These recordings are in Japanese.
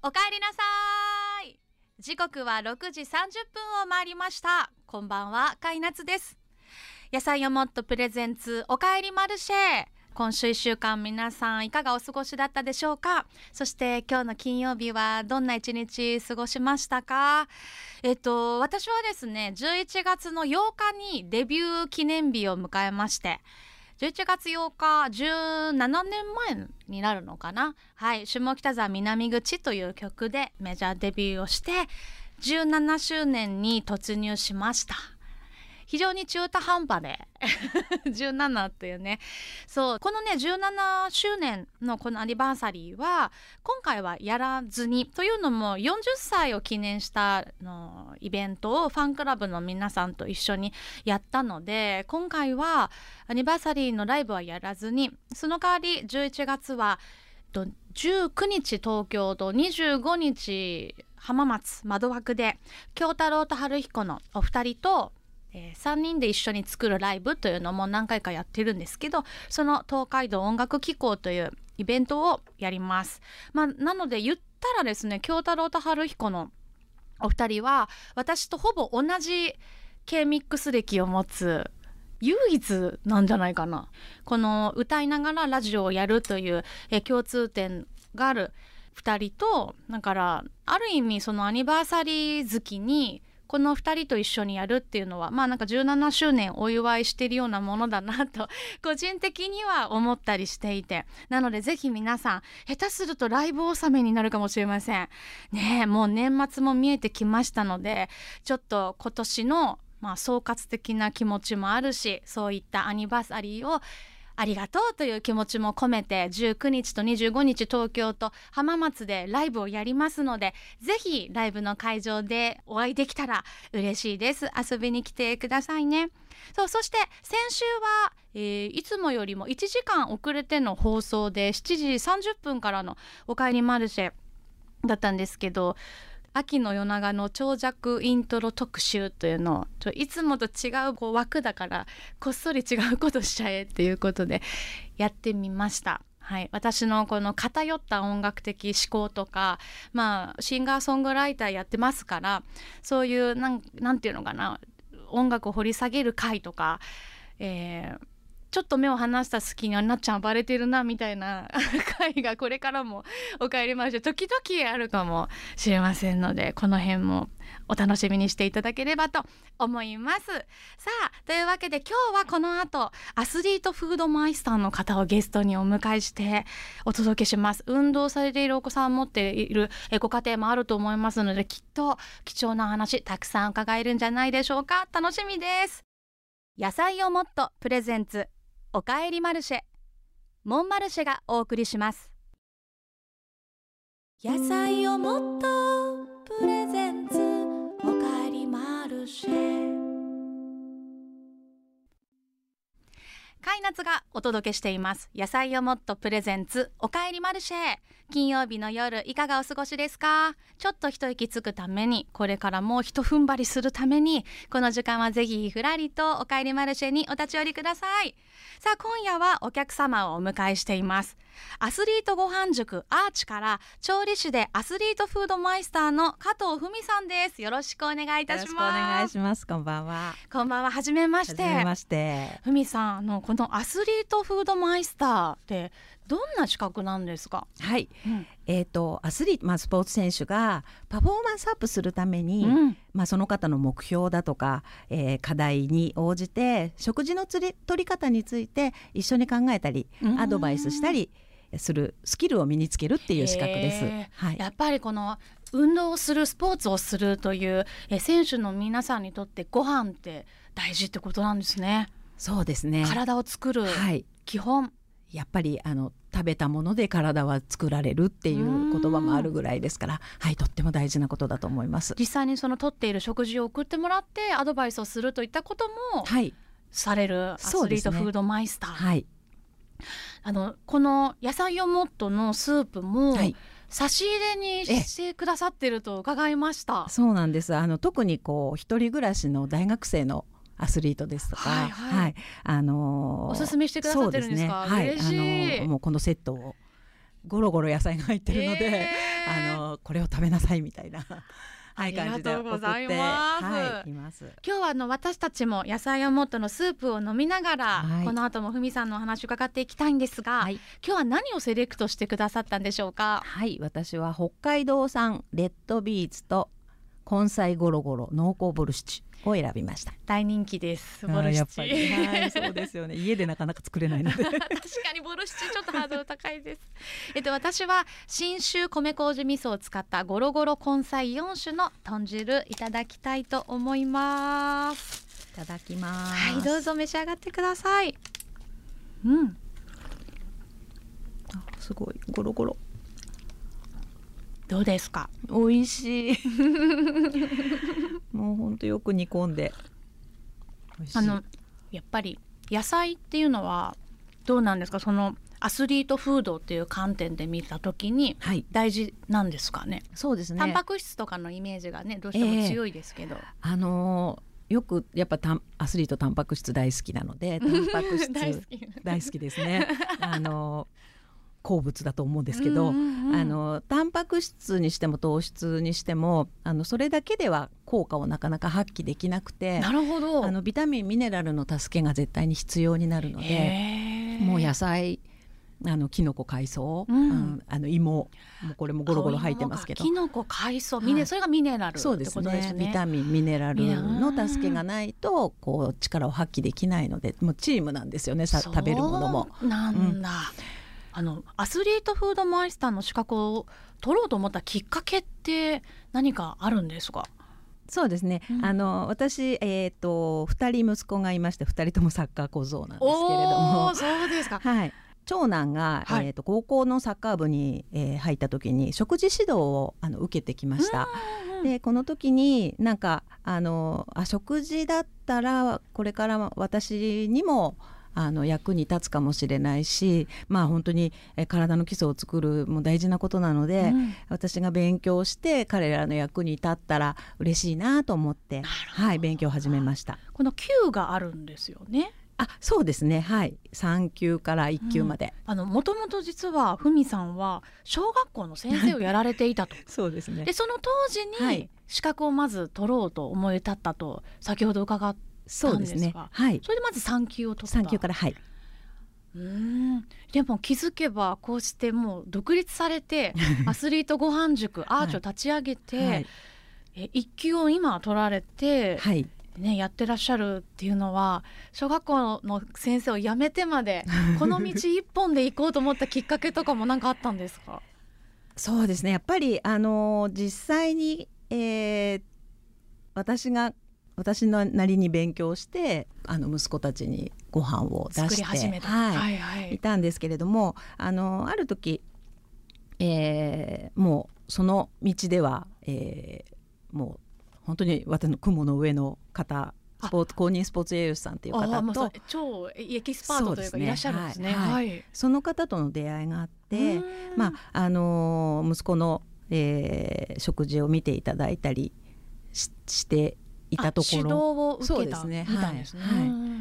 おかえりなさい。時刻は6時30分を回りました。こんばんはかいなつです。野菜をもっとプレゼンツおかえりマルシェ。今週1週間皆さんいかがお過ごしだったでしょうか。そして今日の金曜日はどんな一日過ごしましたか。えっと私はですね11月の8日にデビュー記念日を迎えまして11月8日17年前になるのかな？はい下北沢南口という曲でメジャーデビューをして17周年に突入しました。非常に中途半端で。17っていうね。そう。このね17周年のこのアニバーサリーは今回はやらずにというのも40歳を記念したのイベントをファンクラブの皆さんと一緒にやったので今回はアニバーサリーのライブはやらずにその代わり11月は19日東京と25日浜松窓枠で京太郎と春彦のお二人とえー、3人で一緒に作るライブというのも何回かやってるんですけどその東海道音楽機構というイベントをやります。まあ、なので言ったらですね京太郎と春彦のお二人は私とほぼ同じ K ミックス歴を持つ唯一なんじゃないかなこの歌いながらラジオをやるという、共通点がある2人とだからある意味そのアニバーサリー好きにこの2人と一緒にやるっていうのはまあなんか17周年お祝いしてるようなものだなと 個人的には思ったりしていて。なのでぜひ皆さん下手するとライブ納めになるかもしれません。ねえもう年末も見えてきましたのでちょっと今年のまあ総括的な気持ちもあるしそういったアニバーサリーをありがとうという気持ちも込めて19日と25日東京と浜松でライブをやりますのでぜひライブの会場でお会いできたら嬉しいです。遊びに来てくださいね。そうそして先週は、えー、いつもよりも1時間遅れての放送で7時30分からの「おかえりマルシェ」だったんですけど秋の夜長の長尺イントロ特集というのをいつもと違うこう枠だからこっそり違うことしちゃえっていうことでやってみました。はい、私のこの偏った音楽的思考とかまあシンガーソングライターやってますからそういうなんなんていうのかな音楽を掘り下げる回とか、えー、ちょっと目を離した隙になっちゃんバレてるなみたいな 回がこれからもお帰りまして時々あるかもしれませんのでこの辺もお楽しみにしていただければと思います。さあというわけで今日はこの後アスリートフードマイスターの方をゲストにお迎えしてお届けします。運動されているお子さんを持っているご家庭もあると思いますのできっと貴重な話たくさん伺えるんじゃないでしょうか。楽しみです。野菜をもっとプレゼンツ。おかえりマルシェモンマルシェがお送りします。野菜をもっとプレゼンツおかえりマルシェ。カイナツがお届けしています。野菜をもっとプレゼンツおかえりマルシェ。金曜日の夜いかがお過ごしですか？ちょっと一息つくためにこれからもう一踏ん張りするためにこの時間はぜひふらりとおかえりマルシェにお立ち寄りください。さあ今夜はお客様をお迎えしています。アスリートご飯塾アーチから調理師でアスリートフードマイスターの加藤文さんです。よろしくお願いいたします。お願いします。こんばんは。こんばんは。初めまして。初めまして。文さんあのこのアスリートフードマイスターってどんな資格なんですか？はい、うん、えっ、ー、とアスリート、まあ、スポーツ選手がパフォーマンスアップするために、うん、まあ、その方の目標だとか、えー、課題に応じて食事のつり取り方について一緒に考えたりアドバイスしたりするスキルを身につけるっていう資格です。はい、やっぱりこの運動をするスポーツをするというえ選手の皆さんにとってご飯って大事ってことなんですね。そうですね。体を作る基本、はい、やっぱりあの食べたもので体は作られるっていう言葉もあるぐらいですからはいとっても大事なことだと思います。実際にそのとっている食事を送ってもらってアドバイスをするといったことも、はい、されるアスリートフードマイスター、ね、はいあのこの野菜をもっとのスープも、はい。差し入れにしてくださってると伺いました。そうなんです。あの特にこう一人暮らしの大学生のアスリートですとか、はい、はい、あのー、おすすめしてくださってるんですか、ね、はい、あのー、もうこのセットをゴロゴロ野菜が入ってるので、えー。あのこれを食べなさいみたいな。はい、ありがとうございます。はい、います。今日はあの私たちも野菜をもっとのスープを飲みながら、はい。この後もふみさんのお話を伺っていきたいんですが、はい、今日は何をセレクトしてくださったんでしょうか？はい、私は北海道産レッドビーツと根菜ゴロゴロ濃厚ボルシチを選びました。大人気ですボルシチやっぱり、はい、そうですよね。家でなかなか作れないので。確かにボルシチちょっとハードル高いです。えっと私は信州米麹味噌を使ったゴロゴロ根菜4種の豚汁いただきたいと思います。いただきます。はいどうぞ召し上がってください。うんあすごいゴロゴロ。どうですか？美味しい。もう本当よく煮込んで。あのやっぱり野菜っていうのはどうなんですか？そのアスリートフードっていう観点で見た時にはい、大事なんですかね？そうですね。タンパク質とかのイメージがねどうしても強いですけど。あのーよくやっぱたんアスリートタンパク質大好きなので、タンパク質大好き。大好きですね。あのー好物だと思うんですけど、うんうんうんあのタンパク質にしても糖質にしてもあのそれだけでは効果をなかなか発揮できなくてなるほど。あのビタミンミネラルの助けが絶対に必要になるのでもう野菜あのキノコ海藻、うんあの芋もうこれもゴロゴロ入ってますけどキノコ海藻ミネ、はいそれがミネラルそうですね。ねビタミンミネラルの助けがないとこう力を発揮できないのでもうチームなんですよねさ食べるものも。なんだ。あのアスリートフードマイスターの資格を取ろうと思ったきっかけって何かあるんですか？そうですね、うんあの私、えー、と2人息子がいまして2人ともサッカー小僧なんですけれどもそうですか。はい、長男が、はいえー、と高校のサッカー部に、えー入った時に食事指導をあの受けてきました。うんでこの時になんかあのあ食事だったらこれから私にもあの役に立つかもしれないしまあ本当にえ体の基礎を作るも大事なことなので、うん。私が勉強して彼らの役に立ったら嬉しいなと思ってはい勉強を始めました。この Q があるんですよね。あそうですね。はい。3級から1級まで、あのもともと実はふみさんは小学校の先生をやられていたと。そうですね。でその当時にはい。資格をまず取ろうと思い立ったと先ほど伺っそうですね。はい。それでまず3級を取った。3級からはい。うーん。でも気づけばこうしてもう独立されて アスリートご飯塾アーチを立ち上げて、はい。え一級を今取られて、はい。ね、やってらっしゃるっていうのは小学校の先生を辞めてまで この道一本で行こうと思ったきっかけとかも何かあったんですか？そうですね。やっぱりあのー実際に、えー私が私のなりに勉強してあの息子たちにご飯を出作してり始めた、はい。はいはい。いたんですけれどもあのある時、えーもうその道では、えーもう本当に私の雲の上の方スポーツ公認スポーツ栄養士さんっていうあ方と超エキスパートというかいらっしゃるんですね。はい。はい。その方との出会いがあって、うん。まああのー息子の、えー食事を見ていただいたりししていたとこあ指導ろを受けたそうですね。みたいですね。はい。はいうんうん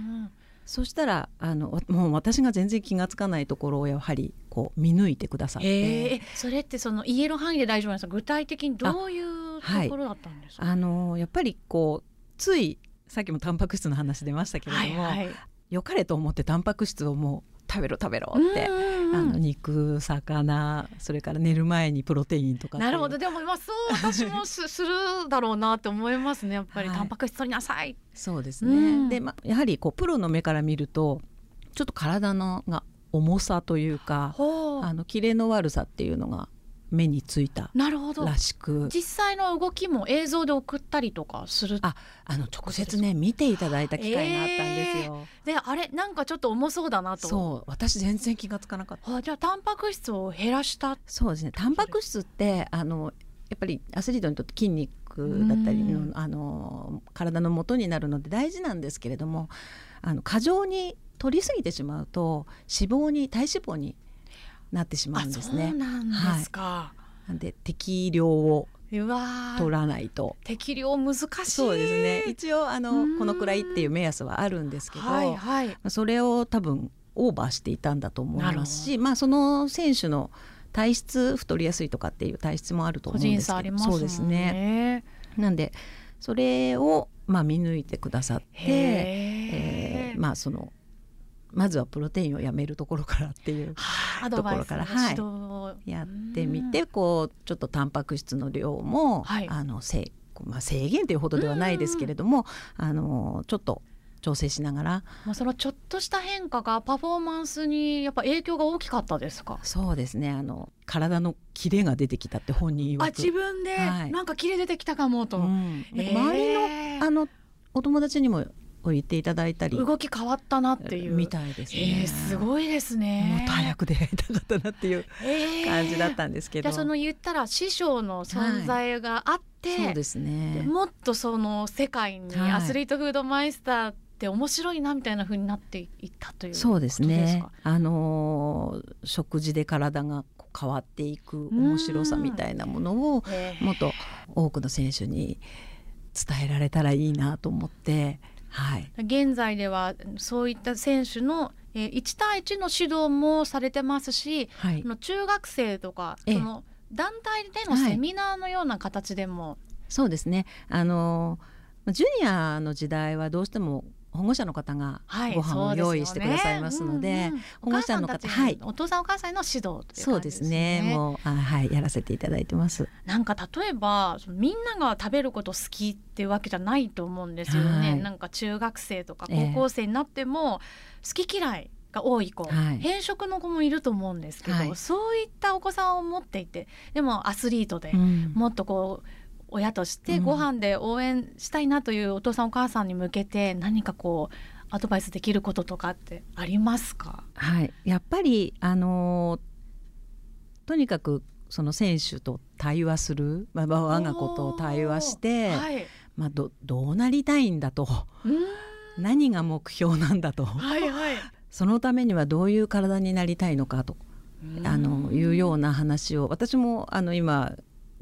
そしたらあのわもう私が全然気がつかないところをやはりこう見抜いてくださっへて。えそれってその言える範囲で大丈夫なんですか？具体的にどういうところだったんですか、あのーやっぱりこうついさっきもタンパク質の話出ましたけれども、はいはい。良かれと思ってタンパク質をもう食べろ食べろって、うんあの肉魚それから寝る前にプロテインとかなるほど。でもまあそう私もすするだろうなって思いますねやっぱり、はい。タンパク質取りなさいそうですね、うん。で、ま、やはりこうプロの目から見るとちょっと体のが重さというかほあのキレの悪さっていうのが目についたなるほど。らしく。実際の動きも映像で送ったりとかする？ああの直接ね見ていただいた機会があったんですよ、であれなんかちょっと重そうだなと。そう私全然気がつかなかった。あじゃあタンパク質を減らしたそうですね。タンパク質ってあのやっぱりアスリートにとって筋肉だったりうんのあの体の元になるので大事なんですけれどもあの過剰に取りすぎてしまうと脂肪に体脂肪になってしまうんですあそうね。なんですか、なんで適量を取らないと。適量難しい。そうですね。一応あうのん。このくらいっていう目安はあるんですけど、はいはい。それを多分オーバーしていたんだと思いますし、まあ、その選手の体質太りやすいとかっていう体質もあると思うんですけど、そうですね。なんでそれをまあ見抜いてくださって、えー、まあそのまずはプロテインをやめるところからっていうところから、はい、やってみてこうちょっとタンパク質の量も、はい、あの制まあ、制限というほどではないですけれども、あのちょっと調整しながら、まあ、そのちょっとした変化がパフォーマンスにやっぱ影響が大きかったですか？そうですね。あの体のキレが出てきたって本人言わあ自分で、なんかキレ出てきたかもと、うん、周りのあのお友達にもを言っていただいたり動き変わったなっていう。みたいですね、えー、すごいですね。もっと早く出会いたかったなっていう感じだったんですけど、えー、その言ったら師匠の存在があって、はい、そうですね。もっとその世界にアスリートフードマイスターって面白いなみたいな風になっていったというそうですね。あのー、食事で体が変わっていく面白さみたいなものをもっと多くの選手に伝えられたらいいなと思ってはい、現在ではそういった選手の1対1の指導もされてますし、はい、中学生とかその団体でのセミナーのような形でも、はい、そうですね。あのジュニアの時代はどうしても保護者の方がご飯を用意してくださいますので、はいでねうんうん、保護者の方はい。お父さんお母さんの指導ね、そうですね。もうあはいやらせていただいてます。なんか例えばみんなが食べること好きっていうわけじゃないと思うんですよね、はい、なんか中学生とか高校生になっても好き嫌いが多い子、はい、偏食の子もいると思うんですけど、はい、そういったお子さんを持っていてでもアスリートでもっとこう、親としてご飯で応援したいなというお父さんお母さんに向けて何かこうアドバイスできることとかってありますか？はい。やっぱりあのとにかくその選手と対話する、まあ、我が子と対話して、はい、まあ、どどうなりたいんだと。何が目標なんだと、はいはい、そのためにはどういう体になりたいのかとあのいうような話を私もあの今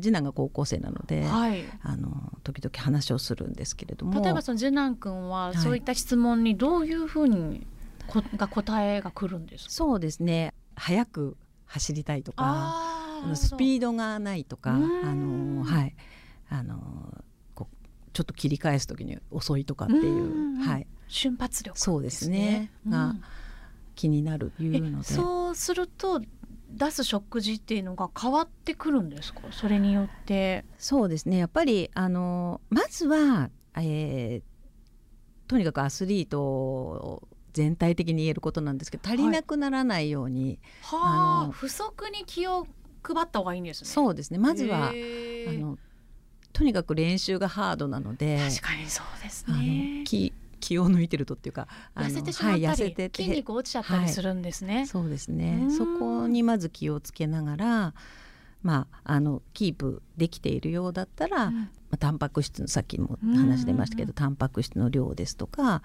次男が高校生なので、はい、あの時々話をするんですけれども。例えばその次男君はそういった質問にどういうふうにこ、が答えが来るんですか？そうですね。早く走りたいとかスピードがないとかあのはい。あのこちょっと切り返す時に遅いとかっていうはい。瞬発力、ね、そうですね、が気になるいうので。そうすると出す食事っていうのが変わってくるんですか？それによって。そうですね。やっぱりあのまずは、えー、とにかくアスリート全体的に言えることなんですけど足りなくならないように、はい、あの不足に気を配った方がいいんですね。そうですね。まずはあのとにかく練習がハードなので確かにそうですね気を抜いてるとっていうか痩せてしまったり、はい、筋肉落ちちゃったりするんですね、はい、そうですね。そこにまず気をつけながらまあ、あのキープできているようだったら、うん、まあ、タンパク質のさっきも話出ましたけど、タンパク質の量ですとか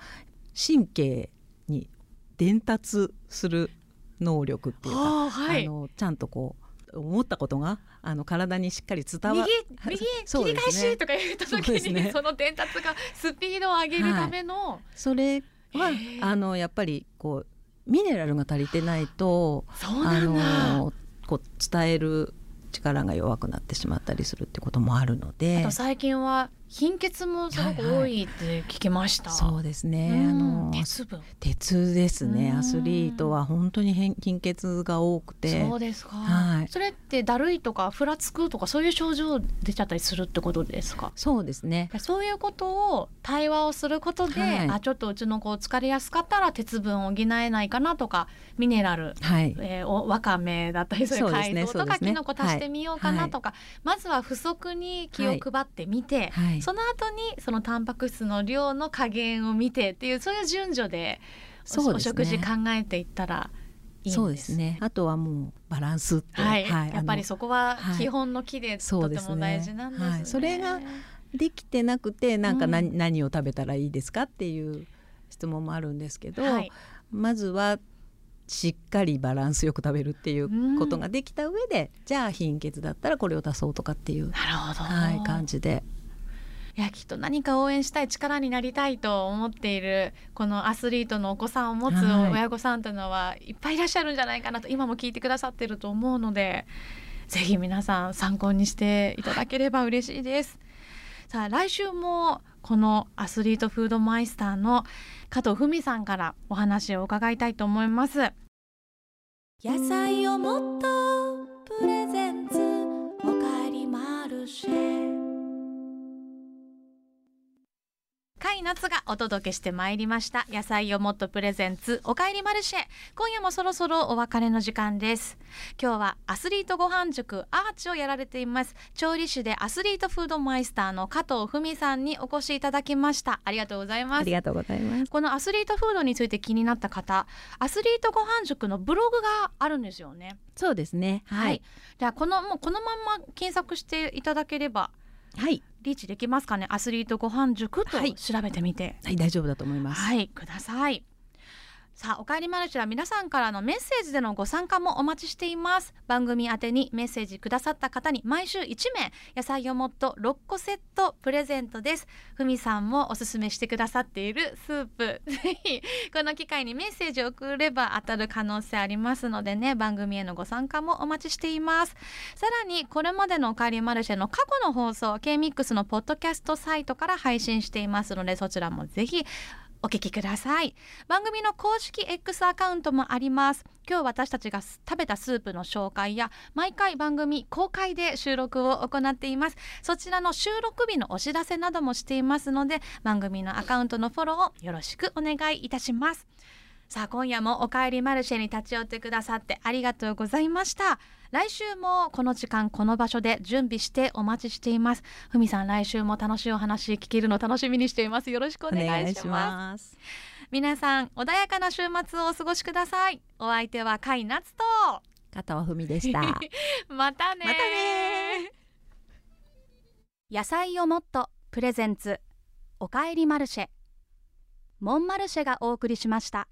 神経に伝達する能力っていうか、はい、あのちゃんとこう思ったことがあの体にしっかり伝わ右右、切り返しとか言った時に、ね、その伝達がスピードを上げるための、はい、それはあのやっぱりこうミネラルが足りてないとあのこう伝える力が弱くなってしまったりするってこともあるので。あと最近は貧血もすごく多いって聞きました。はいはい、そうですね。あの鉄分。鉄ですね。アスリートは本当に貧血が多くて。そうですか。はい。それってだるいとかふらつくとかそういう症状出ちゃったりするってことですか？そうですね。そういうことを対話をすることで、はい、あちょっとうちの子疲れやすかったら鉄分を補えないかなとかミネラル、はい、えー、おわかめだったりそういう海藻とか、ね、キノコ足してみようかなとか、はい、まずは不足に気を配ってみて。はいその後にそのタンパク質の量の加減を見てっていうそういう順序でお,、ね、食事考えていったらいいそうですね。あとはもうバランスはい、はい、やっぱりそこは基本の木で、とても大事なんですね。はい、それができてなくてなんか何うん、何を食べたらいいですかっていう質問もあるんですけど、はい、まずはしっかりバランスよく食べるっていうことができた上で、うん、じゃあ貧血だったらこれを足そうとかっていう、なるほど、はい、感じでいやきっと何か応援したい力になりたいと思っているこのアスリートのお子さんを持つ親御さんというのはいっぱいいらっしゃるんじゃないかなと今も聞いてくださってると思うのでぜひ皆さん参考にしていただければ嬉しいです。さあ来週もこのアスリートフードマイスターの加藤文さんからお話を伺いたいと思います。野菜をもっとプレゼンツ夏がお届けしてまいりました。野菜をもっとプレゼンツおかえりマルシェ。今夜もそろそろお別れの時間です。今日はアスリートご飯塾アーチをやられています。調理師でアスリートフードマイスターの加藤文さんにお越しいただきました。ありがとうございます。ありがとうございます。このアスリートフードについて気になった方アスリートご飯塾のブログがあるんですよね。そうですね。はい、はい、じゃあこのもうこのまま検索していただければはい。リーチできますかね？アスリートご飯塾と調べてみて、はい、はい、大丈夫だと思います。はいくださいさあおかえりマルシェは皆さんからのメッセージでのご参加もお待ちしています。番組宛てにメッセージくださった方に毎週1名野菜をもっと6個セットプレゼントです。ふみさんもおすすめしてくださっているスープ。ぜひこの機会にメッセージを送れば当たる可能性ありますのでね番組へのご参加もお待ちしています。さらにこれまでのおかえりマルシェの過去の放送 K-MIX のポッドキャストサイトから配信していますのでそちらもぜひお聞きください。番組の公式 X アカウントもあります。今日私たちが食べたスープの紹介や毎回番組公開で収録を行っています。そちらの収録日のお知らせなどもしていますので番組のアカウントのフォローをよろしくお願いいたします。さあ今夜もおかえりマルシェに立ち寄ってくださってありがとうございました。来週もこの時間この場所で準備してお待ちしています。ふみさん来週も楽しいお話聞けるの楽しみにしています。よろしくお願いします。皆さん穏やかな週末をお過ごしください。お相手は甲斐夏と加藤文でした。またねまたね野菜をもっとプレゼンツおかえりマルシェ。モンマルシェがお送りしました